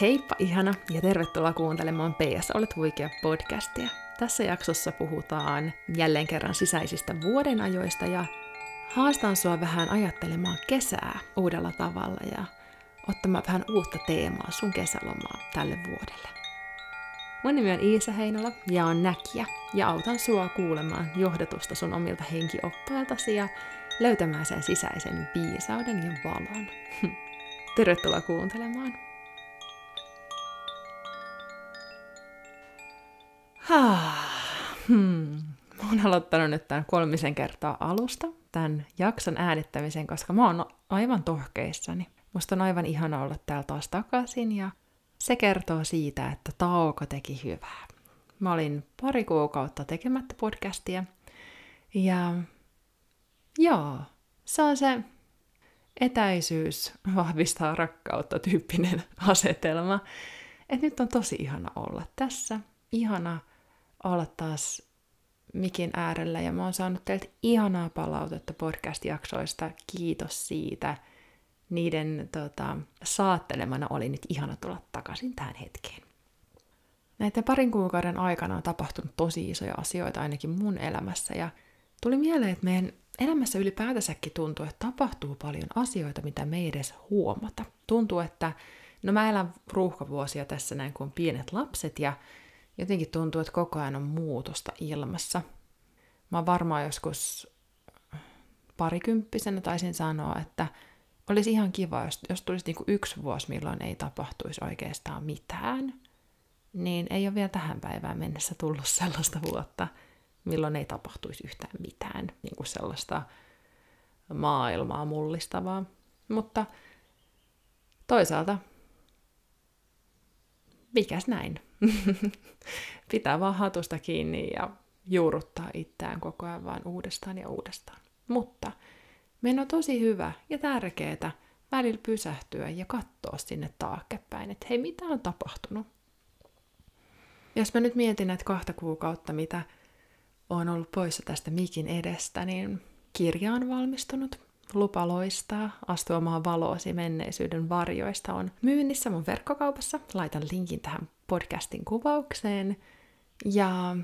Heippa ihana ja tervetuloa kuuntelemaan PS Olet huikea podcastia. Tässä jaksossa puhutaan jälleen kerran sisäisistä vuodenajoista ja haastan sua vähän ajattelemaan kesää uudella tavalla ja ottamaan vähän uutta teemaa sun kesälomaa tälle vuodelle. Mun nimi on Iisa Heinola ja on näkijä ja autan sua kuulemaan johdatusta sun omilta henkioppailtasi ja löytämään sen sisäisen viisauden ja valon. Tervetuloa kuuntelemaan! Hmm. Mä oon aloittanut nyt tämän kolmisen kertaa alusta, tämän jakson äänittämisen, koska mä oon aivan tohkeissani. Musta on aivan ihana olla täällä taas takaisin ja se kertoo siitä, että tauko teki hyvää. Mä olin pari kuukautta tekemättä podcastia ja joo, se on se etäisyys vahvistaa rakkautta tyyppinen asetelma. Et nyt on tosi ihana olla tässä. Ihana olla taas mikin äärellä ja mä oon saanut teiltä ihanaa palautetta podcast-jaksoista. Kiitos siitä. Niiden tota, saattelemana oli nyt ihana tulla takaisin tähän hetkeen. Näiden parin kuukauden aikana on tapahtunut tosi isoja asioita ainakin mun elämässä ja tuli mieleen, että meidän elämässä ylipäätänsäkin tuntuu, että tapahtuu paljon asioita, mitä me ei edes huomata. Tuntuu, että no mä elän ruuhkavuosia tässä näin, kun on pienet lapset ja jotenkin tuntuu, että koko ajan on muutosta ilmassa. Mä varmaan joskus parikymppisenä taisin sanoa, että olisi ihan kiva, jos, jos tulisi niinku yksi vuosi, milloin ei tapahtuisi oikeastaan mitään. Niin ei ole vielä tähän päivään mennessä tullut sellaista vuotta, milloin ei tapahtuisi yhtään mitään, niin kuin sellaista maailmaa mullistavaa. Mutta toisaalta, mikäs näin? Pitää vaan hatusta kiinni ja juurruttaa itseään koko ajan vaan uudestaan ja uudestaan. Mutta meidän on tosi hyvä ja tärkeää välillä pysähtyä ja katsoa sinne taaksepäin, että hei, mitä on tapahtunut? Jos mä nyt mietin näitä kahta kuukautta, mitä on ollut poissa tästä mikin edestä, niin kirja on valmistunut. Lupa loistaa, astua omaa valoosi menneisyyden varjoista on myynnissä mun verkkokaupassa. Laitan linkin tähän podcastin kuvaukseen. Ja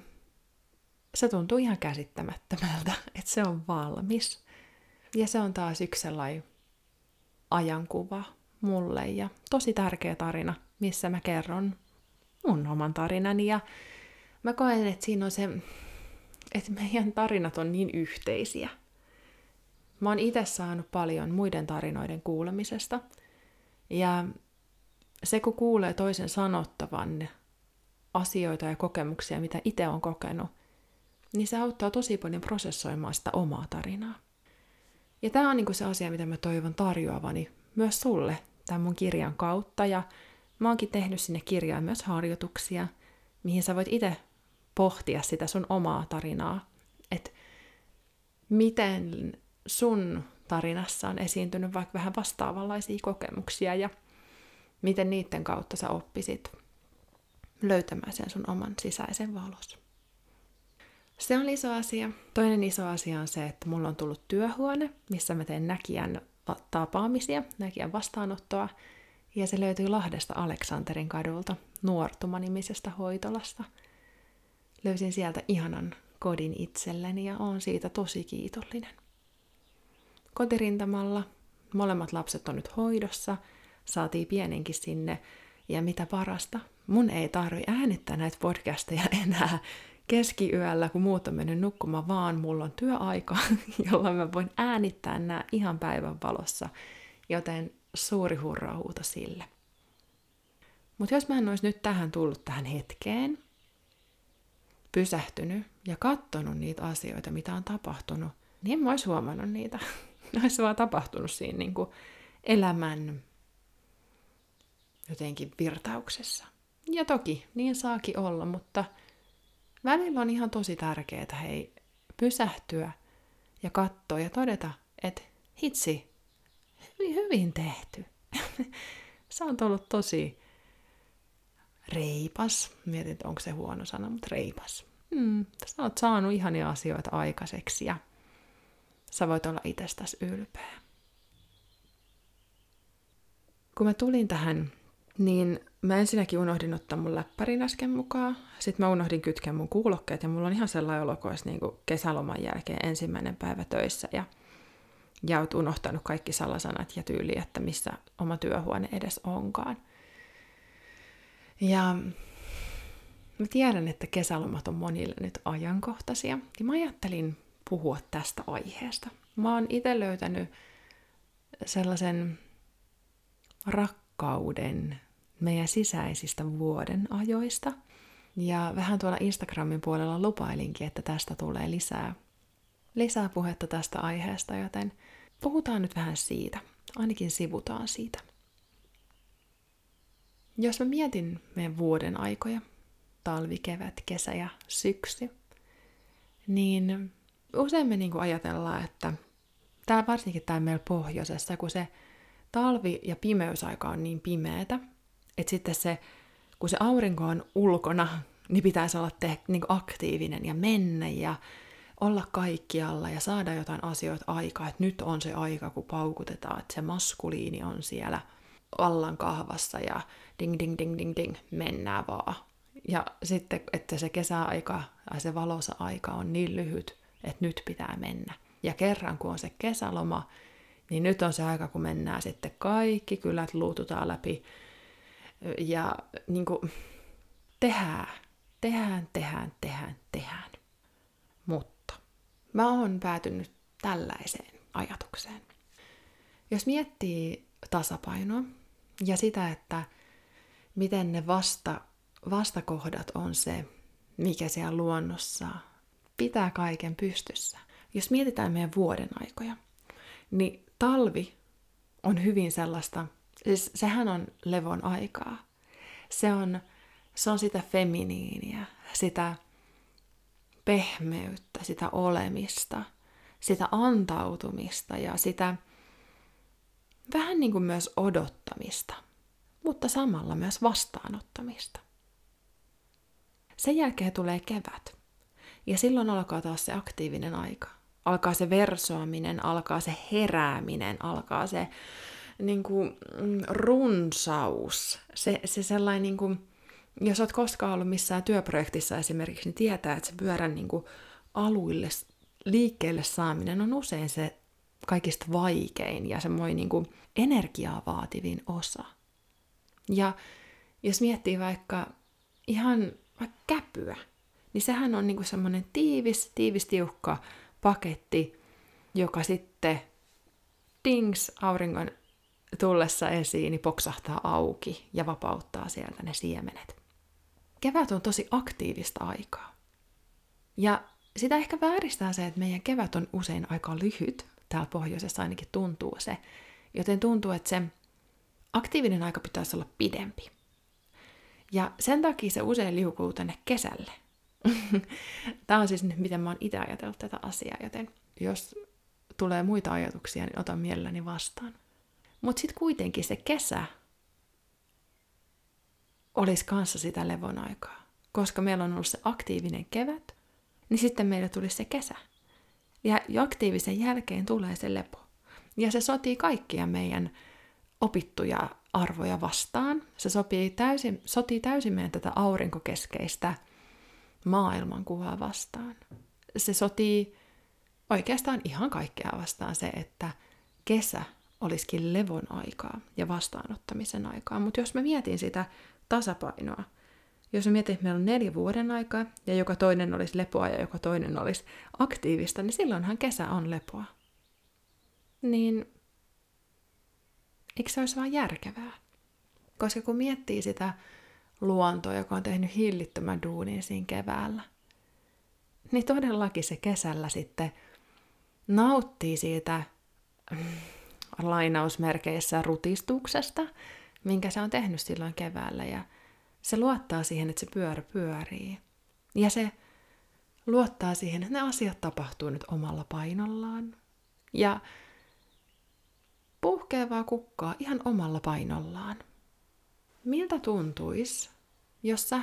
se tuntuu ihan käsittämättömältä, että se on valmis. Ja se on taas yksi sellainen ajankuva mulle ja tosi tärkeä tarina, missä mä kerron mun oman tarinani. Ja mä koen, että siinä on se, että meidän tarinat on niin yhteisiä. Mä oon itse saanut paljon muiden tarinoiden kuulemisesta. Ja se, kun kuulee toisen sanottavan asioita ja kokemuksia, mitä itse on kokenut, niin se auttaa tosi paljon prosessoimaan sitä omaa tarinaa. Ja tämä on niinku se asia, mitä mä toivon tarjoavani myös sulle tämän mun kirjan kautta. Ja mä oonkin tehnyt sinne kirjaan myös harjoituksia, mihin sä voit itse pohtia sitä sun omaa tarinaa. Että miten sun tarinassa on esiintynyt vaikka vähän vastaavanlaisia kokemuksia ja miten niiden kautta sä oppisit löytämään sen sun oman sisäisen valos. Se on iso asia. Toinen iso asia on se, että mulla on tullut työhuone, missä mä teen näkijän tapaamisia, näkijän vastaanottoa, ja se löytyy Lahdesta Aleksanterin kadulta, Nuortuma-nimisestä hoitolasta. Löysin sieltä ihanan kodin itselleni ja oon siitä tosi kiitollinen. Kotirintamalla molemmat lapset on nyt hoidossa – saatiin pienenkin sinne. Ja mitä parasta, mun ei tarvi äänittää näitä podcasteja enää keskiyöllä, kun muut on mennyt nukkumaan, vaan mulla on työaika, jolloin mä voin äänittää nämä ihan päivän valossa. Joten suuri hurrahuuto sille. Mutta jos mä en olisi nyt tähän tullut tähän hetkeen, pysähtynyt ja katsonut niitä asioita, mitä on tapahtunut, niin en mä olisi huomannut niitä. Olisi vaan tapahtunut siinä niin kuin elämän jotenkin virtauksessa. Ja toki, niin saakin olla, mutta välillä on ihan tosi tärkeää hei, pysähtyä ja katsoa ja todeta, että hitsi, hyvin, hyvin tehty. Sä oot ollut tosi reipas. Mietin, onko se huono sana, mutta reipas. Mm, sä oot saanut ihania asioita aikaiseksi ja sä voit olla itsestäsi ylpeä. Kun mä tulin tähän niin mä ensinnäkin unohdin ottaa mun läppärin äsken mukaan. Sitten mä unohdin kytkeä mun kuulokkeet ja mulla on ihan sellainen olo, kuin niin kesäloman jälkeen ensimmäinen päivä töissä ja, ja oot unohtanut kaikki salasanat ja tyyli, että missä oma työhuone edes onkaan. Ja mä tiedän, että kesälomat on monille nyt ajankohtaisia ja mä ajattelin puhua tästä aiheesta. Mä oon itse löytänyt sellaisen rakkauden meidän sisäisistä vuoden ajoista. Ja vähän tuolla Instagramin puolella lupailinkin, että tästä tulee lisää, lisää puhetta tästä aiheesta, joten puhutaan nyt vähän siitä. Ainakin sivutaan siitä. Jos mä mietin meidän vuoden aikoja, talvi, kevät, kesä ja syksy, niin usein me niin ajatellaan, että tää, varsinkin täällä meillä pohjoisessa, kun se talvi- ja pimeysaika on niin pimeätä, että sitten se, kun se aurinko on ulkona, niin pitäisi olla te, niin aktiivinen ja mennä ja olla kaikkialla ja saada jotain asioita aikaa, että nyt on se aika, kun paukutetaan, että se maskuliini on siellä vallan kahvassa ja ding ding ding ding ding, mennään vaan. Ja sitten, että se kesäaika ja se valosa aika on niin lyhyt, että nyt pitää mennä. Ja kerran kun on se kesäloma, niin nyt on se aika, kun mennään sitten kaikki kylät luututaan läpi ja niin kuin, tehdään, tehdään, tehdään, tehdään, tehdään. Mutta mä oon päätynyt tällaiseen ajatukseen. Jos miettii tasapainoa ja sitä, että miten ne vasta, vastakohdat on se, mikä siellä luonnossa pitää kaiken pystyssä. Jos mietitään meidän vuoden aikoja, niin talvi on hyvin sellaista Siis sehän on levon aikaa. Se on, se on sitä feminiiniä, sitä pehmeyttä, sitä olemista, sitä antautumista ja sitä vähän niin kuin myös odottamista, mutta samalla myös vastaanottamista. Sen jälkeen tulee kevät. Ja silloin alkaa taas se aktiivinen aika. Alkaa se versoaminen, alkaa se herääminen, alkaa se niin kuin, mm, runsaus, se, se sellainen, niin kuin, jos olet koskaan ollut missään työprojektissa esimerkiksi, niin tietää, että se pyörän niin kuin, aluille liikkeelle saaminen on usein se kaikista vaikein ja semmoinen niin energiaa vaativin osa. Ja jos miettii vaikka ihan vaikka käpyä, niin sehän on niin semmoinen tiivis, tiivis, tiukka paketti, joka sitten dings auringon tullessa esiin, niin poksahtaa auki ja vapauttaa sieltä ne siemenet. Kevät on tosi aktiivista aikaa. Ja sitä ehkä vääristää se, että meidän kevät on usein aika lyhyt. Täällä pohjoisessa ainakin tuntuu se. Joten tuntuu, että se aktiivinen aika pitäisi olla pidempi. Ja sen takia se usein liukuu tänne kesälle. Tämä on siis nyt, miten mä oon itse ajatellut tätä asiaa, joten jos tulee muita ajatuksia, niin otan mielelläni vastaan. Mutta sitten kuitenkin se kesä olisi kanssa sitä levon aikaa. Koska meillä on ollut se aktiivinen kevät, niin sitten meillä tuli se kesä. Ja aktiivisen jälkeen tulee se lepo. Ja se sotii kaikkia meidän opittuja arvoja vastaan. Se sopii täysin, sotii täysin meidän tätä aurinkokeskeistä maailmankuvaa vastaan. Se sotii oikeastaan ihan kaikkea vastaan se, että kesä olisikin levon aikaa ja vastaanottamisen aikaa. Mutta jos mä mietin sitä tasapainoa, jos mä mietin, että meillä on neljä vuoden aikaa ja joka toinen olisi lepoa ja joka toinen olisi aktiivista, niin silloinhan kesä on lepoa. Niin eikö se olisi vaan järkevää? Koska kun miettii sitä luontoa, joka on tehnyt hillittömän duunin siinä keväällä, niin todellakin se kesällä sitten nauttii siitä lainausmerkeissä rutistuksesta, minkä se on tehnyt silloin keväällä ja se luottaa siihen, että se pyörä pyörii. Ja se luottaa siihen, että ne asiat tapahtuu nyt omalla painollaan. Ja puhkee vaan kukkaa ihan omalla painollaan miltä tuntuisi, jos sä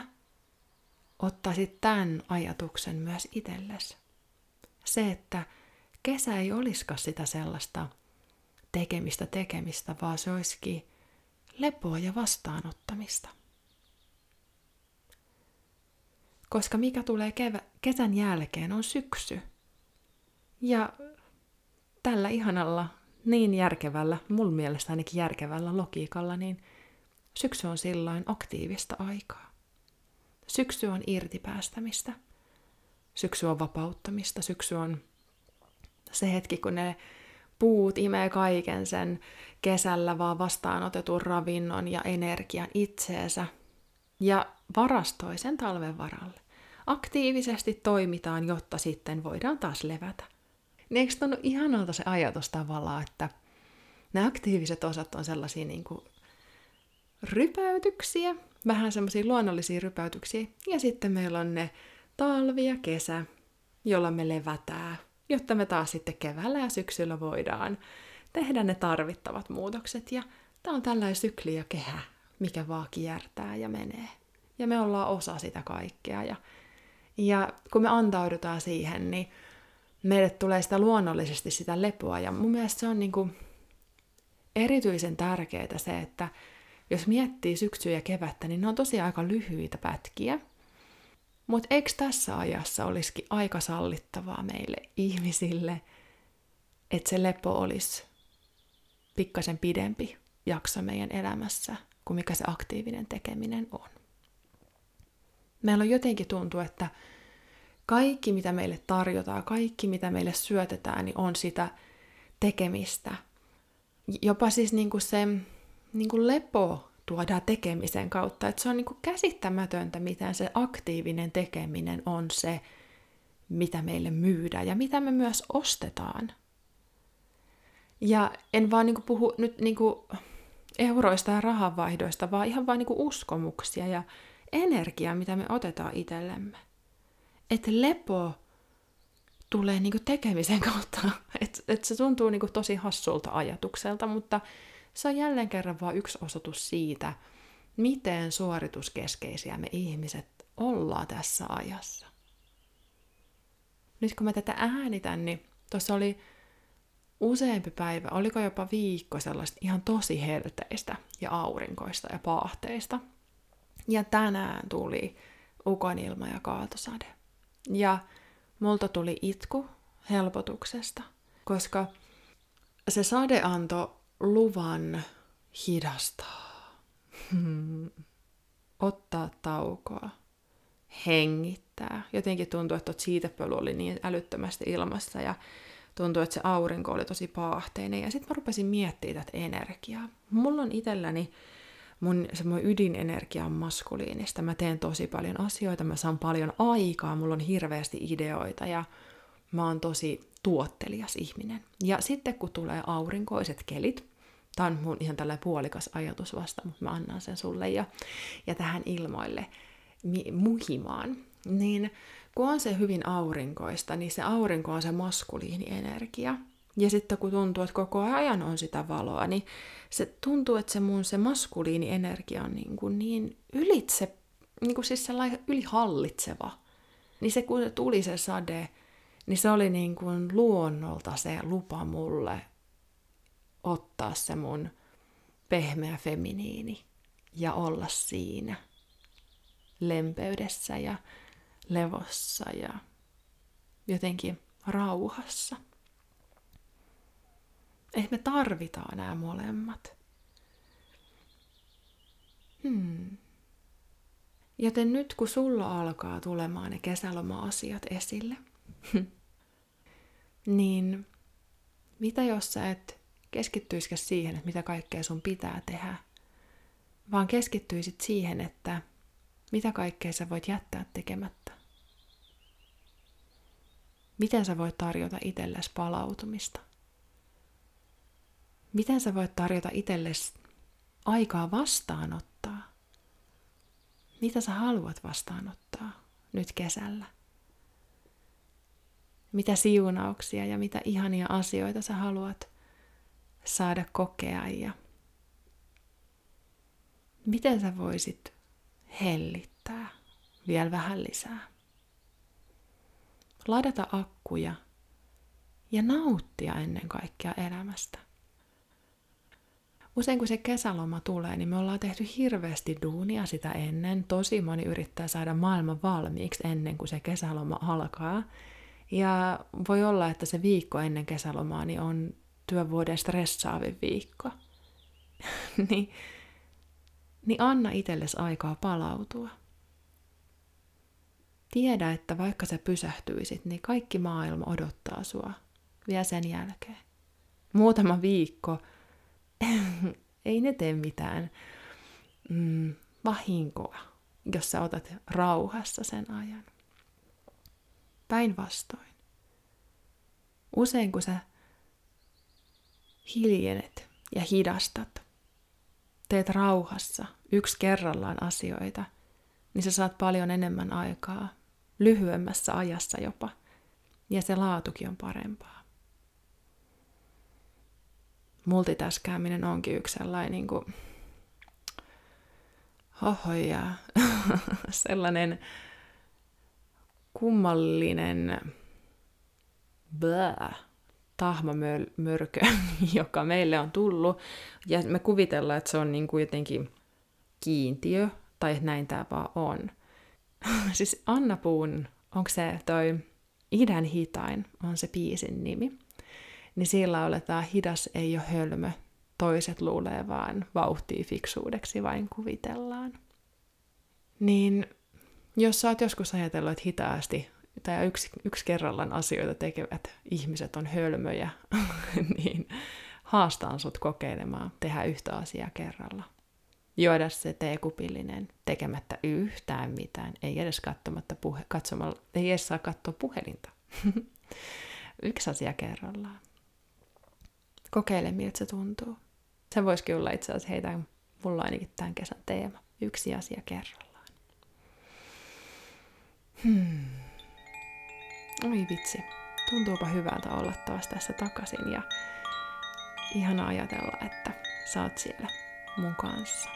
ottaisit tämän ajatuksen myös itsellesi? Se, että kesä ei olisikaan sitä sellaista tekemistä tekemistä, vaan se olisikin lepoa ja vastaanottamista. Koska mikä tulee kevä- kesän jälkeen on syksy. Ja tällä ihanalla, niin järkevällä, mun mielestä ainakin järkevällä logiikalla, niin – syksy on silloin aktiivista aikaa. Syksy on irtipäästämistä. Syksy on vapauttamista. Syksy on se hetki, kun ne puut imee kaiken sen kesällä vaan vastaanotetun ravinnon ja energian itseensä ja varastoi sen talven varalle. Aktiivisesti toimitaan, jotta sitten voidaan taas levätä. Niin eikö tunnu ihanalta se ajatus tavallaan, että nämä aktiiviset osat on sellaisia niin kuin rypäytyksiä, vähän semmoisia luonnollisia rypäytyksiä, ja sitten meillä on ne talvi ja kesä, jolla me levätään, jotta me taas sitten keväällä ja syksyllä voidaan tehdä ne tarvittavat muutokset. Ja tämä on tällainen sykli ja kehä, mikä vaan kiertää ja menee. Ja me ollaan osa sitä kaikkea. Ja, ja kun me antaudutaan siihen, niin meille tulee sitä luonnollisesti sitä lepoa. Ja mun mielestä se on niin kuin erityisen tärkeää se, että jos miettii syksyä ja kevättä, niin ne on tosiaan aika lyhyitä pätkiä. Mutta eikö tässä ajassa olisikin aika sallittavaa meille ihmisille, että se lepo olisi pikkasen pidempi jakso meidän elämässä kuin mikä se aktiivinen tekeminen on. Meillä on jotenkin tuntuu, että kaikki mitä meille tarjotaan, kaikki mitä meille syötetään, niin on sitä tekemistä. Jopa siis niin kuin se niin kuin lepo tuodaan tekemisen kautta. Että se on niin kuin käsittämätöntä, miten se aktiivinen tekeminen on se, mitä meille myydään ja mitä me myös ostetaan. Ja en vaan niin kuin puhu nyt niin kuin euroista ja rahanvaihdoista, vaan ihan vaan niin kuin uskomuksia ja energiaa, mitä me otetaan itsellemme. Että lepo tulee niin kuin tekemisen kautta. Että et se tuntuu niin kuin tosi hassulta ajatukselta, mutta se on jälleen kerran vain yksi osoitus siitä, miten suorituskeskeisiä me ihmiset ollaan tässä ajassa. Nyt kun mä tätä äänitän, niin tuossa oli useampi päivä, oliko jopa viikko sellaista ihan tosi helteistä ja aurinkoista ja paahteista. Ja tänään tuli ukonilma ja kaatosade. Ja multa tuli itku helpotuksesta, koska se sade antoi luvan hidastaa, ottaa taukoa, hengittää. Jotenkin tuntuu, että siitepöly oli niin älyttömästi ilmassa ja tuntui, että se aurinko oli tosi paahteinen. Ja sitten mä rupesin miettimään tätä energiaa. Mulla on itselläni mun semmoinen ydinenergia on maskuliinista. Mä teen tosi paljon asioita, mä saan paljon aikaa, mulla on hirveästi ideoita ja mä oon tosi tuottelias ihminen. Ja sitten kun tulee aurinkoiset kelit, tämä on mun ihan tällainen puolikas ajatus vasta, mutta mä annan sen sulle ja, ja tähän ilmoille mi- muhimaan, niin kun on se hyvin aurinkoista, niin se aurinko on se maskuliinienergia. Ja sitten kun tuntuu, että koko ajan on sitä valoa, niin se tuntuu, että se mun se maskuliinienergia on niin, kuin niin ylitse, niin kuin siis sellainen ylihallitseva. Niin se kun se tuli se sade, niin se oli niin kuin luonnolta se lupa mulle ottaa se mun pehmeä feminiini ja olla siinä lempeydessä ja levossa ja jotenkin rauhassa. Ehkä me tarvitaan nämä molemmat. Hmm. Joten nyt kun sulla alkaa tulemaan ne kesäloma-asiat esille, niin mitä jos sä et keskittyisikö siihen, että mitä kaikkea sun pitää tehdä, vaan keskittyisit siihen, että mitä kaikkea sä voit jättää tekemättä. Miten sä voit tarjota itsellesi palautumista? Miten sä voit tarjota itsellesi aikaa vastaanottaa? Mitä sä haluat vastaanottaa nyt kesällä? Mitä siunauksia ja mitä ihania asioita sä haluat saada kokea ja miten sä voisit hellittää vielä vähän lisää. Ladata akkuja ja nauttia ennen kaikkea elämästä. usein kun se kesäloma tulee, niin me ollaan tehty hirveästi duunia sitä ennen. Tosi moni yrittää saada maailman valmiiksi ennen kuin se kesäloma alkaa. Ja voi olla, että se viikko ennen kesälomaa niin on työvuoden stressaavin viikko. niin, niin anna itsellesi aikaa palautua. Tiedä, että vaikka sä pysähtyisit, niin kaikki maailma odottaa sua vielä sen jälkeen. Muutama viikko ei ne tee mitään mm, vahinkoa, jos sä otat rauhassa sen ajan. Päinvastoin. Usein kun sä hiljenet ja hidastat, teet rauhassa yksi kerrallaan asioita, niin sä saat paljon enemmän aikaa, lyhyemmässä ajassa jopa, ja se laatukin on parempaa multitaskääminen onkin yksi sellainen niin kuin, hohoja, sellainen kummallinen bää, tahmamörkö, joka meille on tullut. Ja me kuvitellaan, että se on niin kuin jotenkin kiintiö, tai että näin tämä vaan on. siis Anna Puun, onko se toi Idän hitain, on se biisin nimi niin sillä oletaan hidas ei ole hölmö, toiset luulee vaan vauhtia fiksuudeksi vain kuvitellaan. Niin jos sä oot joskus ajatellut, että hitaasti tai yksi, yksi kerrallaan asioita tekevät ihmiset on hölmöjä, niin haastaan sut kokeilemaan tehdä yhtä asiaa kerralla. Juoda se teekupillinen tekemättä yhtään mitään, ei edes katsomatta puhe, katsomalla, ei edes saa katsoa puhelinta. yksi asia kerrallaan. Kokeile, miltä se tuntuu. Se voisikin olla itse asiassa heitä mulla ainakin tämän kesän teema. Yksi asia kerrallaan. Hmm. Oi vitsi. Tuntuupa hyvältä olla taas tässä takaisin ja ihana ajatella, että sä oot siellä mun kanssa.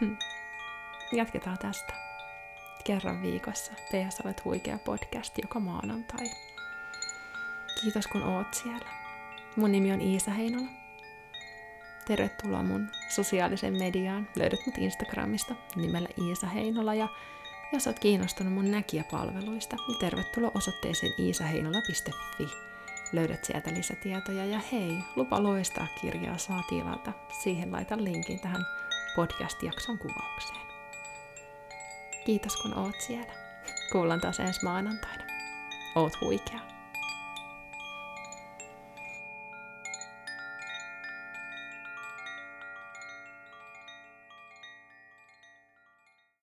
Hmm. Jatketaan tästä. Kerran viikossa PS Olet huikea podcast joka maanantai. Kiitos kun oot siellä. Mun nimi on Iisa Heinola. Tervetuloa mun sosiaalisen mediaan. Löydät mut Instagramista nimellä Iisa Heinola ja jos oot kiinnostunut mun näkijäpalveluista, niin tervetuloa osoitteeseen iisaheinola.fi. Löydät sieltä lisätietoja ja hei, lupa loistaa kirjaa saa tilata. Siihen laitan linkin tähän podcast-jakson kuvaukseen. Kiitos kun oot siellä. Kuullaan taas ensi maanantaina. Oot huikea.